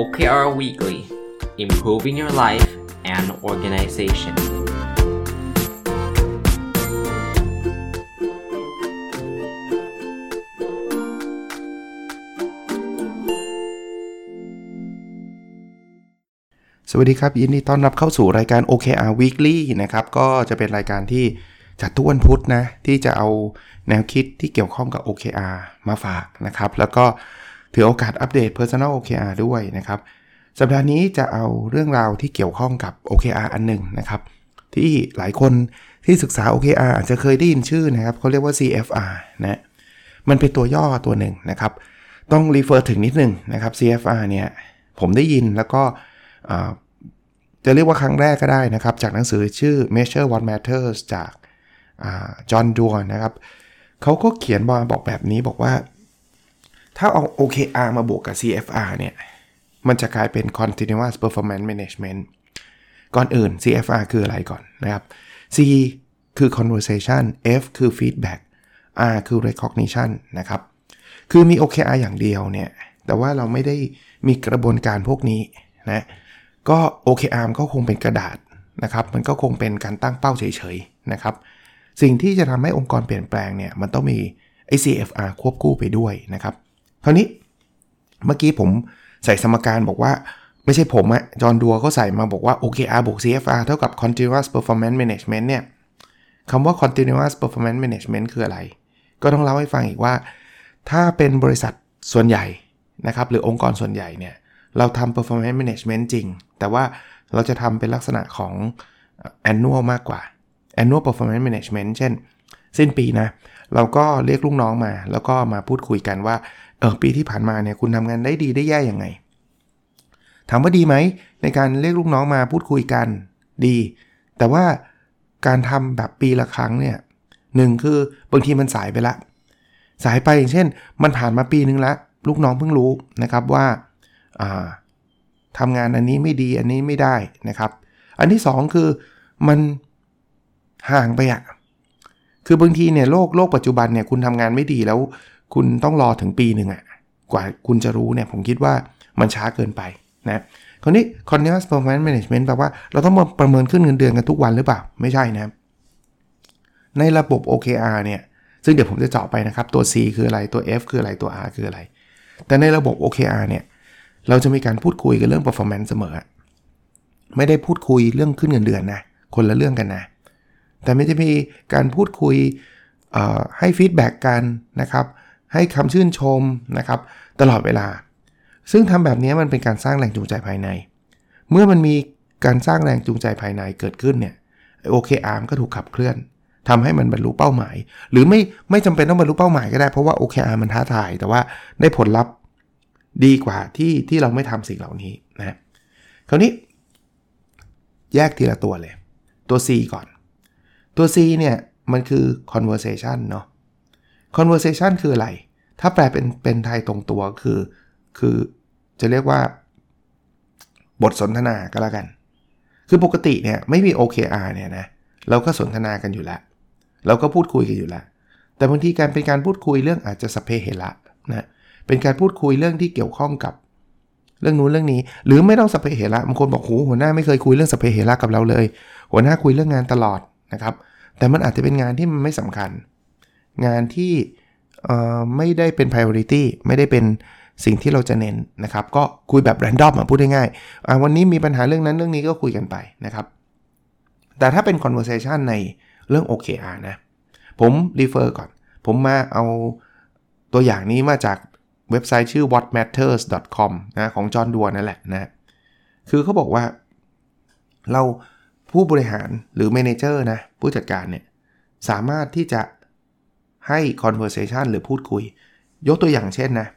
OKR Weekly Improving Your Life and Organization สวัสดีครับ ยินดีต้อนรับเข้าสู่รายการ OKR Weekly นะครับ ก็จะเป็นรายการที่จัดทุกวันพุธนะ ที่จะเอาแนวคิดที่เกี่ยวข้องกับ OKR มาฝากนะครับ แล้วก็ ถือโอกาสอัปเดต Personal OKR ด้วยนะครับ สัปดาห์นี้จะเอาเรื่องราวที่เกี่ยวข้องกับ OKR อันหนึ่งนะครับ ที่หลายคนที่ศึกษา OKR อาจจะเคยได้ยินชื่อนะครับเขาเรียกว่า CFR นะมันเป็นตัวย่อตัวหนึ่งนะครับ ต้องรีเฟอร์ถึงนิดหนึ่งนะครับ CFR เนี่ยผมได้ยินแล้วก็จะเรียกว่าครั้งแรกก็ได้นะครับ จากหนังสือชื่อ Measure What Matters จากจอห์นดัวนะครับเขาก็เขียนบอกบอกแบบนี้บอกว่า ถ้าเอา OKR มาบวกกับ CFR เนี่ย มันจะกลายเป็น Continuous Performance Management ก่อนอื่น CFR คืออะไรก่อนนะครับ C คือ conversation F คือ feedback R คือ recognition นะครับ คือมี OKR อย่างเดียวเนี่ย แต่ว่าเราไม่ได้มีกระบวนการพวกนี้นะ ก็ OKR ก็คงเป็นกระดาษนะครับ มันก็คงเป็นการตั้งเป้าเฉยๆนะครับ สิ่งที่จะทำให้องค์กรเปลี่ยนแปลงเนี่ย มันต้องมีไอ CFR ควบคู่ไปด้วยนะครับ คราวนี้เมื่อกี้ผมใส่สมการบอกว่าไม่ใช่ผมอะจอห์นดัวเขาใส่มาบอกว่า OKR บวก CFR เท่ากับ Continuous Performance Management เนี่ยคำว่า Continuous Performance Management คืออะไร ก็ต้องเล่าให้ฟังอีกว่า ถ้าเป็นบริษัทส่วนใหญ่นะครับ หรือองค์กรส่วนใหญ่เนี่ยเราทำ performance management จริง แต่ว่าเราจะทำเป็นลักษณะของ annual มากกว่า annual performance management เช่น สิ้นปีนะ เราก็เรียกลูกน้องมา แล้วก็มาพูดคุยกันว่า ออปีที่ผ่านมาเนี่ยคุณทำงานได้ดีได้แย่ยังไงถามว่าดีไหมในการเรียกลูกน้องมาพูดคุยกันดี แต่ว่าการทำแบบปีละครั้งเนี่ยหนึ่งคือบางทีมันสายไปละ สายไปอย่างเช่น มันผ่านมาปีนึงล้วลูกน้องเพิ่งรู้นะครับว่าทำงานอันนี้ไม่ดีอันนี้ไม่ได้นะครับ อันที่ 2 คือมันห่างไปอะคือบางทีเนี่ยโลกโลกปัจจุบันเนี่ยคุณทำงานไม่ดีแล้ว คุณต้องรอถึงปีหนึ่งอะกว่าคุณจะรู้เนี่ยผมคิดว่ามันช้าเกินไปนะคราวนี้ continuous performance management แปลว่าเราต้องมาประเมินขึ้นเงินเดือนกันทุกวันหรือเปล่า ไม่ใช่นะในระบบ OKR เนี่ย ซึ่งเดี๋ยวผมจะเจาะไปนะครับ ตัว C คืออะไรตัว F คืออะไรตัว R คืออะไร แต่ในระบบ OKR เนี่ย เราจะมีการพูดคุยกันเรื่อง performance เสมอ ไม่ได้พูดคุยเรื่องขึ้นเงินเดือนนะ คนละเรื่องกันนะ แต่ไม่จะมีการพูดคุยให้ฟีดแบ็กกันนะครับ ให้คำชื่นชมนะครับตลอดเวลา ซึ่งทำแบบนี้มันเป็นการสร้างแรงจูงใจภายใน เมื่อมันมีการสร้างแรงจูงใจภายในเกิดขึ้นเนี่ยโอเคอาร์มก็ถูกขับเคลื่อนทำให้มันบรรลุเป้าหมาย หรือไม่ไม่จำเป็นต้องบรรลุเป้าหมายก็ได้เพราะว่า OKR มันท้าทาย แต่ว่าได้ผลลัพธ์ดีกว่าที่ที่เราไม่ทำสิ่งเหล่านี้นะคราวนี้ แยกทีละตัวเลย ตัว C ก่อน ตัว C เนี่ย มันคือ conversation เนาะ conversation คืออะไร ถ้าแปลเป็นเป็นไทยตรงตัวคือคือจะเรียกว่า บทสนทนาก็แล้วกัน คือปกติเนี่ยไม่มี OKR เนี่ยนะเราก็สนทนากันอยู่แล้ว เราก็พูดคุยกันอยู่แล้ว แต่บางทีการเป็นการพูดคุยเรื่องอาจจะสเพเหระนะเป็นการพูดคุยเรื่องที่เกี่ยวข้องกับเรื่องนู้นเรื่องนี้ หรือไม่ต้องสเปเหระบางคนบอกโหหัวหน้าไม่เคยคุยเรื่องสเปเหระกับเราเลย หัวหน้าคุยเรื่องงานตลอดนะครับ แต่มันอาจจะเป็นงานที่มันไม่สำคัญ งานที่ ไม่ได้เป็น priority ไม่ได้เป็นสิ่งที่เราจะเน้นนะครับ ก็คุยแบบ random พูดง่ายๆวันนี้มีปัญหาเรื่องนั้นเรื่องนี้ก็คุยกันไปนะครับ แต่ถ้าเป็น conversation ในเรื่อง OKR นะ ผม refer ก่อน ผมมาเอาตัวอย่างนี้มาจากเว็บไซต์ชื่อ whatmatters.com นะของจอห์นดัวนั่นแหละนะ คือเขาบอกว่า เราผู้บริหารหรือเมนเจอร์นะผู้จัดการเนี่ย สามารถที่จะ ให้ conversation หรือพูดคุย ยกตัวอย่างเช่นนะ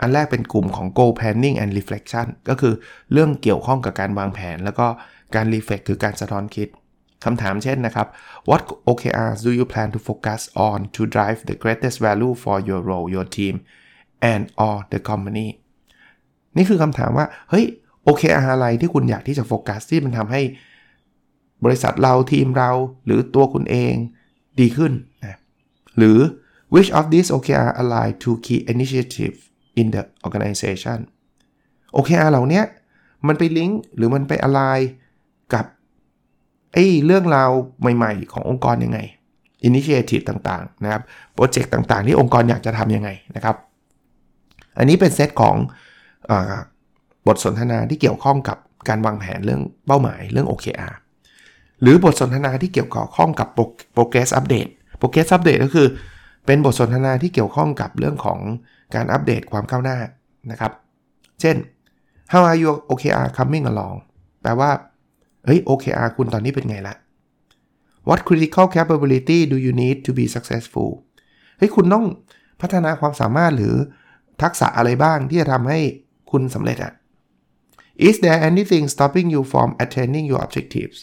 อันแรกเป็นกลุ่มของ goal planning and reflection ก็คือเรื่องเกี่ยวข้องกับการวางแผน แล้วก็การ reflect คือการสะท้อนคิดคำถามเช่นนะครับ What OKRs do you plan to focus on to drive the greatest value for your role your team and or the company นี่คือคำถามว่า เฮ้ย OKR อะไรที่คุณอยากที่จะโฟกัสที่มันทำให้บริษัทเราทีมเราหรือตัวคุณเองดีขึ้นนะ หรือ which of these OKR align to key initiative in the organization OKR เหล่านี้มันไปลิงก์หรือมันไปอะไรกับไอ้เรื่องราวใหม่ๆ ขององค์กรยังไงอินิเชทีฟต่างๆนะครับโปรเจกต์ต่างๆ ที่องค์กรอยากจะทำยังไงนะครับ อันนี้เป็นเซตของอบทสนทนาที่เกี่ยวข้องกับการวางแผนเรื่องเป้าหมายเรื่อง OKR หรือบทสนทนาที่เกี่ยวข้องกับ progress update โปรเกรสอัปเดตก็คือ เป็นบทสนทนาที่เกี่ยวข้องกับเรื่องของการอัปเดตความก้าวหน้านะครับ เช่น how are you OKR coming along แปลว่า เฮ้ย OKR คุณตอนนี้เป็นไงละ what critical capability do you need to be successful เฮ้ย คุณต้องพัฒนาความสามารถหรือทักษะอะไรบ้างที่จะทำให้คุณสำเร็จอะ is there anything stopping you from attaining your objectives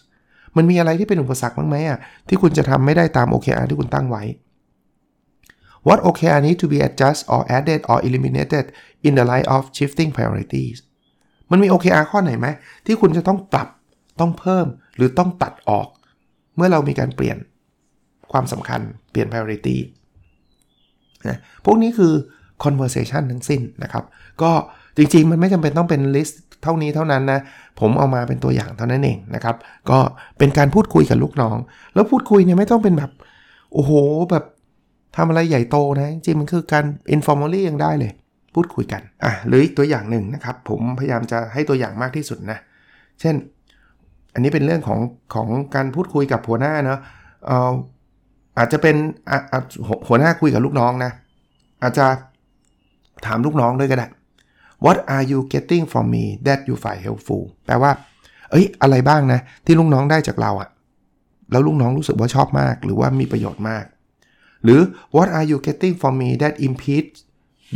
มันมีอะไรที่เป็นอุปสรรคบ้างไหมอะที่คุณจะทำไม่ได้ตาม OKR ที่คุณตั้งไว้ What OKR need to be adjusted or added or eliminated in the light of shifting priorities มันมี OKR ข้อไหนไหมที่คุณจะต้องปรับต้องเพิ่มหรือต้องตัดออก เมื่อเรามีการเปลี่ยนความสำคัญเปลี่ยน priority นะพวกนี้คือ conversation ทั้งสิ้นนะครับ ก็จริงๆ มันไม่จำเป็นต้องเป็น list เท่านี้เท่านั้นนะ ผมเอามาเป็นตัวอย่างเท่านั้นเองนะครับ ก็เป็นการพูดคุยกับลูกน้อง แล้วพูดคุยเนี่ยไม่ต้องเป็นแบบ โอ้โห แบบทำอะไรใหญ่โตนะ จริงมันคือการ informally ยังได้เลย พูดคุยกัน อะหรืออีกตัวอย่างหนึ่งนะครับ ผมพยายามจะให้ตัวอย่างมากที่สุดนะ เช่น อันนี้เป็นเรื่องของของการพูดคุยกับหัวหน้าเนาะเอ่ออาจจะเป็นหัวหน้าคุยกับลูกน้องนะ อาจจะถามลูกน้องด้วยก็ได้ What are you getting from me that you find helpful แปลว่า เอ้ย อะไรบ้างนะ ที่ลูกน้องได้จากเราอะแล้วลูกน้องรู้สึกว่าชอบมาก หรือว่ามีประโยชน์มาก หรือ What are you getting from me that impedes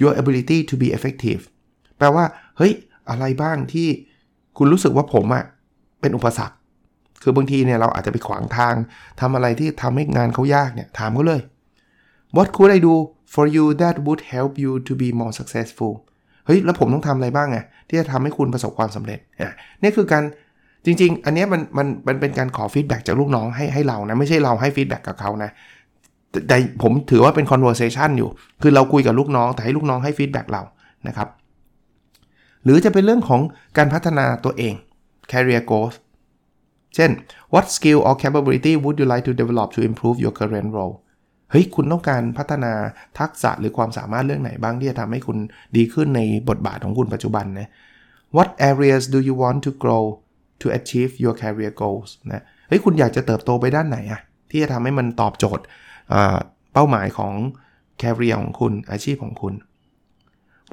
your ability to be effective แปลว่า เฮ้ย อะไรบ้างที่คุณรู้สึกว่าผมอะเป็นอุปสรรค คือบางทีเนี่ยเราอาจจะไปขวางทางทำอะไรที่ทำให้งานเขายากเนี่ย ถามเขาเลย What could I do for you that would help you to be more successful เฮ้ยแล้วผมต้องทำอะไรบ้างไงที่จะทำให้คุณประสบความสำเร็จนี่คือการจริง ๆ อันนี้มันมันมันเป็นการขอ feedback จากลูกน้องให้ให้เรานะไม่ใช่เราให้ feedback กับเขานะแต่ผมถือว่าเป็น conversation อยู่ คือเราคุยกับลูกน้องแต่ให้ลูกน้องให้ฟีดแบ็กเรานะครับ หรือจะเป็นเรื่องของการพัฒนาตัวเอง career growth เช่น what skill or capability would you like to develop to improve your current role เฮ้ยคุณต้องการพัฒนาทักษะหรือความสามารถเรื่องไหนบ้างที่จะทำให้คุณดีขึ้นในบทบาทของคุณปัจจุบันนะ What areas do you want to grow to achieve your career goals นะเฮ้ยคุณอยากจะเติบโตไปด้านไหนอะที่จะทำให้มันตอบโจทย์เป้าหมายของ career ของคุณอาชีพของคุณ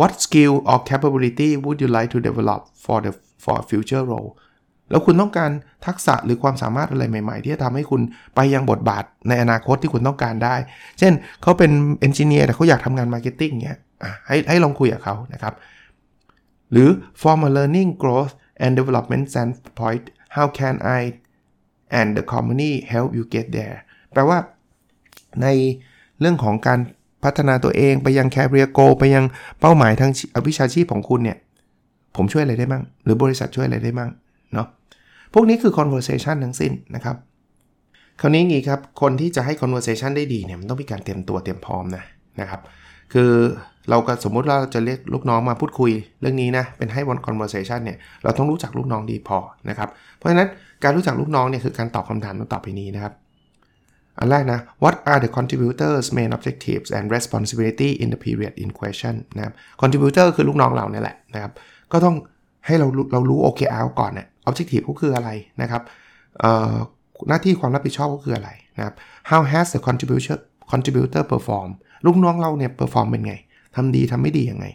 What skill or capability would you like to develop for the for future role แล้วคุณต้องการทักษะหรือความสามารถอะไรใหม่ ๆ ที่จะทำให้คุณไปยังบทบาทในอนาคตที่คุณต้องการได้ เช่นเขาเป็น engineer แต่เขาอยากทำงาน marketing เงี้ยให้ให้ลองคุยกับเขานะครับ หรือ from a learning growth and development standpoint how can I and the company help you get there แปลว่าในเรื่องของการพัฒนาตัวเองไปยัง career goal ไปยังเป้าหมายทางวิชาชีพของคุณเนี่ย ผมช่วยอะไรได้บ้าง หรือบริษัทช่วยอะไรได้บ้างเนาะ พวกนี้คือ conversation ทั้งสิ้นนะครับ คราวนี้งี้ครับ คนที่จะให้ conversation ได้ดีเนี่ยมันต้องมีการเตรียมตัวเตรียมพร้อมนะนะครับ คือเราก็สมมุติเราจะเรียกลูกน้องมาพูดคุยเรื่องนี้นะ เป็นให้ one conversation เนี่ยเราต้องรู้จักลูกน้องดีพอนะครับ เพราะฉะนั้นการรู้จักลูกน้องเนี่ยคือการตอบคำถามต้อตอบไปนี้นะครับ อันแรกนะ what are the contributors main objectives and responsibility in the period in question นะครับ contributor คือลูกน้องเราเนี่ยแหละนะครับ ก็ต้อง ให้เราเรารู้ OKR ก่อนเนี่ย objective ก็คืออะไรนะครับหน้าที่ความรับผิดชอบก็คืออะไรนะครับ how has the contributor contributor perform ลูกน้องเราเนี่ย perform เป็นไงทำดีทำไม่ดียังไง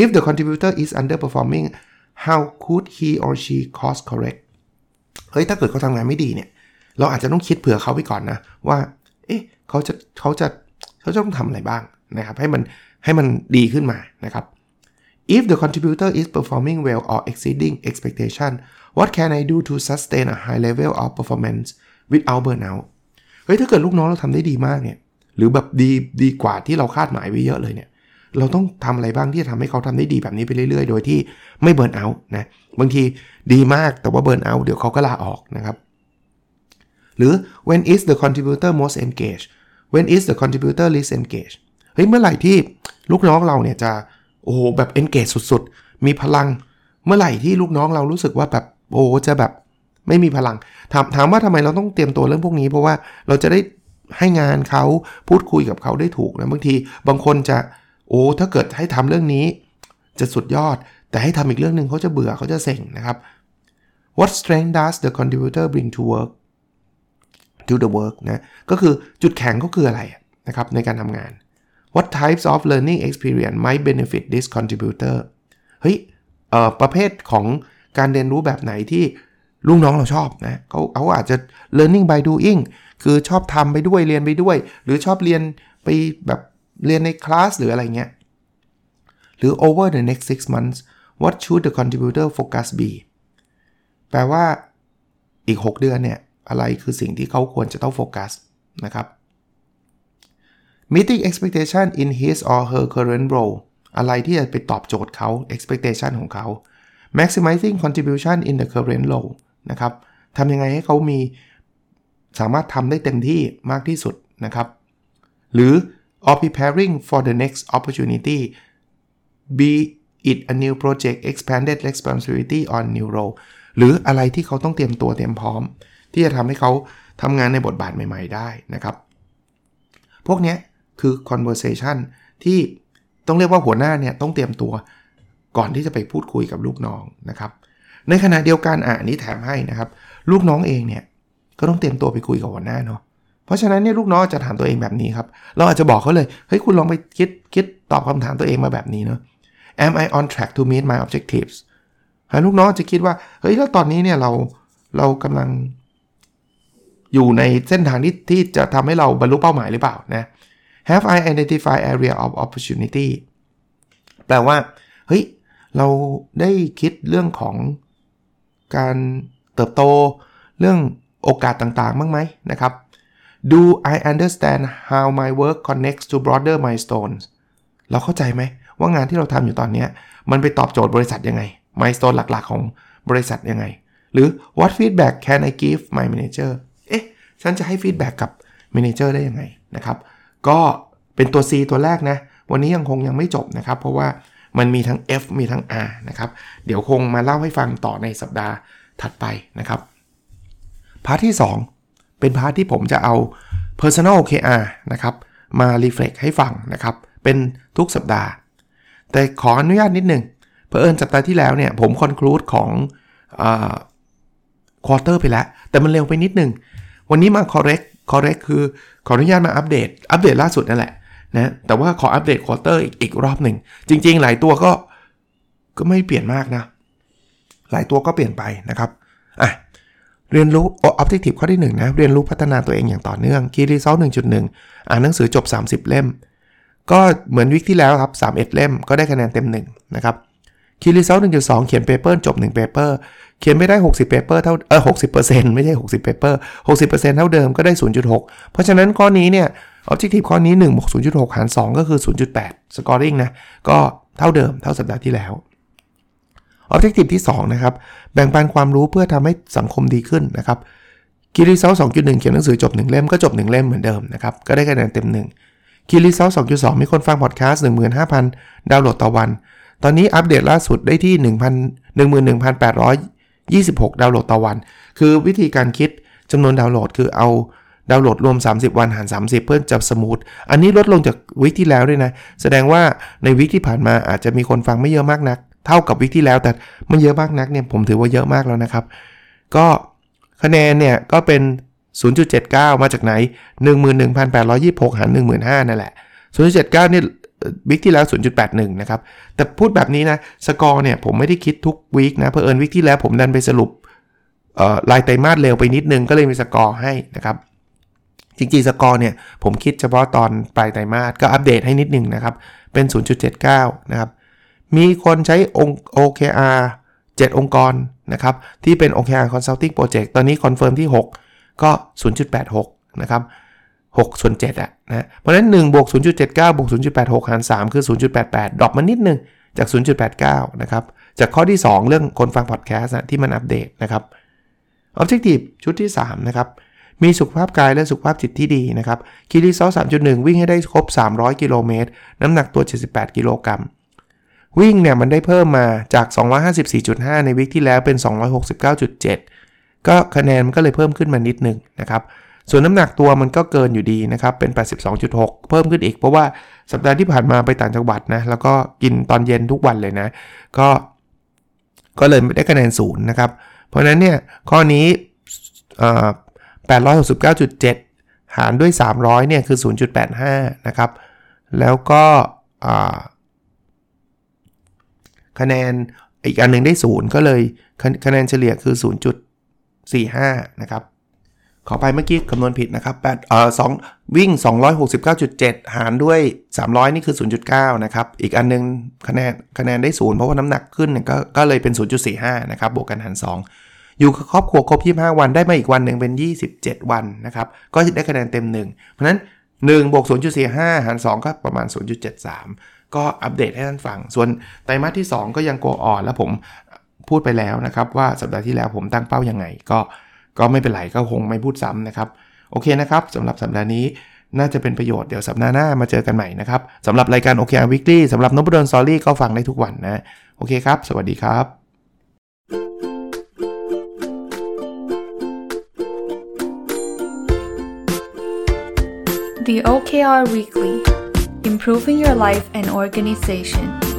if the contributor is underperforming how could he or she course correct เฮ้ยถ้าเกิดเขาทำงานไม่ดีเนี่ย เราอาจจะต้องคิดเผื่อเขาไปก่อนนะ ว่า เอ๊ะเขาจะเขาจะเขาจะต้องทำอะไรบ้างนะครับ ให้มันให้มันดีขึ้นมานะครับ If the contributor is performing well or exceeding expectation what can I do to sustain a high level of performance without burnout เฮ้ยถ้าเกิดลูกน้องเราทำได้ดีมากเนี่ย หรือแบบดีดีกว่าที่เราคาดหมายไว้เยอะเลยเนี่ย เราต้องทำอะไรบ้างที่จะทำให้เขาทำได้ดีแบบนี้ไปเรื่อยๆ โดยที่ไม่เบิร์นเอาท์นะ บางทีดีมากแต่ว่าเบิร์นเอาท์เดี๋ยวเขาก็ลาออกนะครับ หรือ when is the contributor most engaged when is the contributor least engaged เฮ้ยเมื่อไหร่ที่ลูกน้องเราเนี่ยจะ โอ้โหแบบ engage สุดๆ มีพลัง เมื่อไหร่ที่ลูกน้องเรารู้สึกว่าแบบโอ้จะแบบไม่มีพลัง ถามถามว่าทำไมเราต้องเตรียมตัวเรื่องพวกนี้ เพราะว่าเราจะได้ให้งานเขาพูดคุยกับเขาได้ถูกนะบางที บางคนจะโอ้ถ้าเกิดให้ทำเรื่องนี้ จะสุดยอด แต่ให้ทำอีกเรื่องหนึ่งเขาจะเบื่อเขาจะเซ็งนะครับ What strength does the contributor bring to work to the work นะก็คือจุดแข็งก็คืออะไรนะครับในการทำงาน What types of learning experience might benefit this contributor เฮ้ยเอ่อประเภทของการเรียนรู้แบบไหนที่ลูกน้องเราชอบนะเขาเขาอาจจะ learning by doing คือชอบทำไปด้วยเรียนไปด้วย หรือชอบเรียนไปแบบเรียนในคลาสหรืออะไรเงี้ย หรือ over the next six months what should the contributor focus be แปลว่าอีก 6 เดือนเนี่ย อะไรคือสิ่งที่เขาควรจะต้องโฟกัสนะครับ meeting expectation in his or her current role อะไรที่จะไปตอบโจทย์เขา expectation ของเขา maximizing contribution in the current role นะครับทำยังไงให้เขามีสามารถทำได้เต็มที่มากที่สุดนะครับ หรือ or preparing for the next opportunity be it a new project expanded responsibility on new role หรืออะไรที่เขาต้องเตรียมตัวเตรียมพร้อม ที่จะทำให้เขาทำงานในบทบาทใหม่ ๆ ได้นะครับ พวกนี้ คือ conversation ที่ต้องเรียกว่าหัวหน้าเนี่ยต้องเตรียมตัวก่อนที่จะไปพูดคุยกับลูกน้องนะครับ ในขณะเดียวกันอะนี้แถมให้นะครับ ลูกน้องเองเนี่ยก็ต้องเตรียมตัวไปคุยกับหัวหน้าเนาะเพราะฉะนั้นเนี่ยลูกน้องจะถามตัวเองแบบนี้ครับ เราอาจจะบอกเขาเลย เฮ้ยคุณลองไปคิดคิดตอบคำถามตัวเองมาแบบนี้เนาะ Am I on track to meet my objectives ลูกน้องจะคิดว่า เฮ้ย แล้วตอนนี้เนี่ยเราเรากำลังอยู่ในเส้นทางที่ที่จะทำให้เราบรรลุเป้าหมายหรือเปล่านะ Have I identified area of opportunity แปลว่า เฮ้ย เราได้คิดเรื่องของการเติบโต เรื่องโอกาสต่างๆ บ้างไหมนะครับ Do I understand how my work connects to broader milestones เราเข้าใจไหม ว่างานที่เราทำอยู่ตอนนี้ มันไปตอบโจทย์บริษัทยังไง milestone หลักๆ ของบริษัทยังไง หรือ what feedback can I give my manager เอ๊ะ ฉันจะให้ feedback กับ manager ได้ยังไงนะครับ ก็เป็นตัว C ตัวแรกนะ วันนี้ยังคงยังไม่จบนะครับ เพราะว่ามันมีทั้ง F มีทั้ง R นะครับ เดี๋ยวคงมาเล่าให้ฟังต่อในสัปดาห์ถัดไปนะครับ part ที่ 2 เป็น part ที่ผมจะเอา personal OKR นะครับ มา reflect ให้ฟังนะครับ เป็นทุกสัปดาห์ แต่ขออนุญาตนิดนึงเพอเอิญสัปดาห์ที่แล้วเนี่ยผม conclude ของ quarter ไปแล้ว แต่มันเร็วไปนิดนึง วันนี้มา correct correct คือขออนุญาตมาอัปเดต อัปเดตล่าสุดนั่นแหละนะแต่ว่าขออัปเดต quarter อีกรอบหนึ่ง จริง ๆ หลายตัวก็ก็ไม่เปลี่ยนมากนะ หลายตัวก็เปลี่ยนไปนะครับอะเรียนรู้ objective ข้อที่1นะเรียนรู้พัฒนาตัวเองอย่างต่อเนื่อง key result 1.1อ่านหนังสือจบ 30 เล่ม ก็เหมือนวิกที่แล้วครับ 31 เล่มก็ได้คะแนนเต็ม1นะครับ key result 1.2เขียน paper จบ1 paper เขียนไม่ได้ 60 paper เท่าเออ60%ไม่ใช่ 60 paper 60%เท่าเดิมก็ได้ 0.6 เพราะฉะนั้นข้อนี้เนี่ย objective ข้อนี้1บวก0.6 หาร 2 ก็คือ 0.8 scoring นะ ก็เท่าเดิมเท่าสัปดาห์ที่แล้ว objective ที่ 2 นะครับ แบ่งปันความรู้เพื่อทำให้สังคมดีขึ้นนะครับ key result 2.1 เขียนหนังสือจบ 1 เล่มก็จบ 1 เล่มเหมือนเดิมนะครับ ก็ได้คะแนนเต็ม1 key result 2.2 มีคนฟังพอดแคสต์15,000 ดาวน์โหลดต่อวัน ตอนนี้อัปเดตล่าสุดได้ที่1 11,826 ดาวน์โหลดต่อวัน คือวิธีการคิดจำนวนดาวน์โหลดคือเอาดาวน์โหลดรวม 30 วันหาร 30 เพื่อจะ smooth อันนี้ลดลงจาก week ที่แล้วด้วยนะ แสดงว่าในวิกที่ผ่านมาอาจจะมีคนฟังไม่เยอะมากนัก เท่ากับวิกที่แล้ว แต่ไม่เยอะมากนักเนี่ยผมถือว่าเยอะมากแล้วนะครับ ก็คะแนนเนี่ยก็เป็น 0.79 มาจากไหน 11,826 หาร 15,000นั่นแหละ 0.79เนี่ย วิกที่แล้ว 0.81 นะครับ แต่พูดแบบนี้นะ สกอร์เนี่ยผมไม่ได้คิดทุกวีคนะเพอเอิญวิกที่แล้วผมดันไปสรุปรายไตรมาสเร็วไปนิดนึงก็เลยมีสกอร์ให้นะครับ จริงๆ สกอร์เนี่ยผมคิดเฉพาะตอนปลายไตรมาสก็อัปเดตให้นิดนึงนะครับ เป็น 0.79 นะครับ มีคนใช้อง OKR 7 องค์กรนะครับ ที่เป็น OKR Consulting Project ตอนนี้ confirm ที่ 6 ก็ 0.86 นะครับ 6ส่วน7อะนะเพราะฉะนั้น1บวก0.79บวก0.86หาร3คือ 0.88 drop มานิดนึงจาก 0.89 นะครับ จากข้อที่ 2 เรื่องคนฟังพอดแคสต์ที่มันอัปเดตนะครับ Objective ชุดที่ 3 นะครับ มีสุขภาพกายและสุขภาพจิตที่ดีนะครับคีรีซอส3.1 วิ่งให้ได้ครบ 300 กิโลเมตร น้ำหนักตัว 78 กิโลกรัมวิ่งเนี่ยมันได้เพิ่มมาจาก 254.5 ในวิกที่แล้วเป็น 269.7 ก็คะแนนมันก็เลยเพิ่มขึ้นมานิดนึงนะครับ ส่วนน้ำหนักตัวมันก็เกินอยู่ดีนะครับ เป็น 82.6 เพิ่มขึ้นอีก เพราะว่าสัปดาห์ที่ผ่านมาไปต่างจังหวัดนะ แล้วก็กินตอนเย็นทุกวันเลยนะ ก็ ก็เลยไม่ได้คะแนนศูนย์นะครับ เพราะนั้นเนี่ย ข้อนี้869.7 หารด้วย 300 เนี่ย คือ 0.85 นะครับ แล้วก็คะแนนอีกอันหนึ่งได้ 0 ก็เลยคะแนนเฉลี่ยคือ 0.45 นะครับ ขอไปเมื่อกี้คำนวณผิดนะครับ8เอ่อ2วิ่ง 269.7 หารด้วย 300 นี่คือ 0.9 นะครับ อีกอันนึงคะแนนคะแนนได้0เพราะว่าน้ำหนักขึ้นก็ก็เลยเป็น 0.45 นะครับ บวกกันหาร 2 อยู่กับครอบครัวครบ 25 วันได้มาอีกวันหนึ่งเป็น 27 วันนะครับ ก็ได้คะแนนเต็ม 1 เพราะนั้น1บวก0.45 หาร 2 ก็ประมาณ 0.73 ก็อัปเดตให้ท่านฟัง ส่วนไตรมาสที่ 2 ก็ยังโกอ่อนแล้วผมพูดไปแล้วนะครับว่าสัปดาห์ที่แล้วผมตั้งเป้ายังไงก็ ก็ไม่เป็นไรก็คงไม่พูดซ้ำนะครับ โอเคนะครับสำหรับสัปดาห์นี้น่าจะเป็นประโยชน์เดี๋ยวสัปดาห์หน้ามาเจอกันใหม่นะครับสำหรับรายการ OKR Weekly สำหรับนบดอนสอรี่ก็ฟังได้ทุกวันนะ โอเคครับ สวัสดีครับ The OKR Weekly Improving Your Life and Organization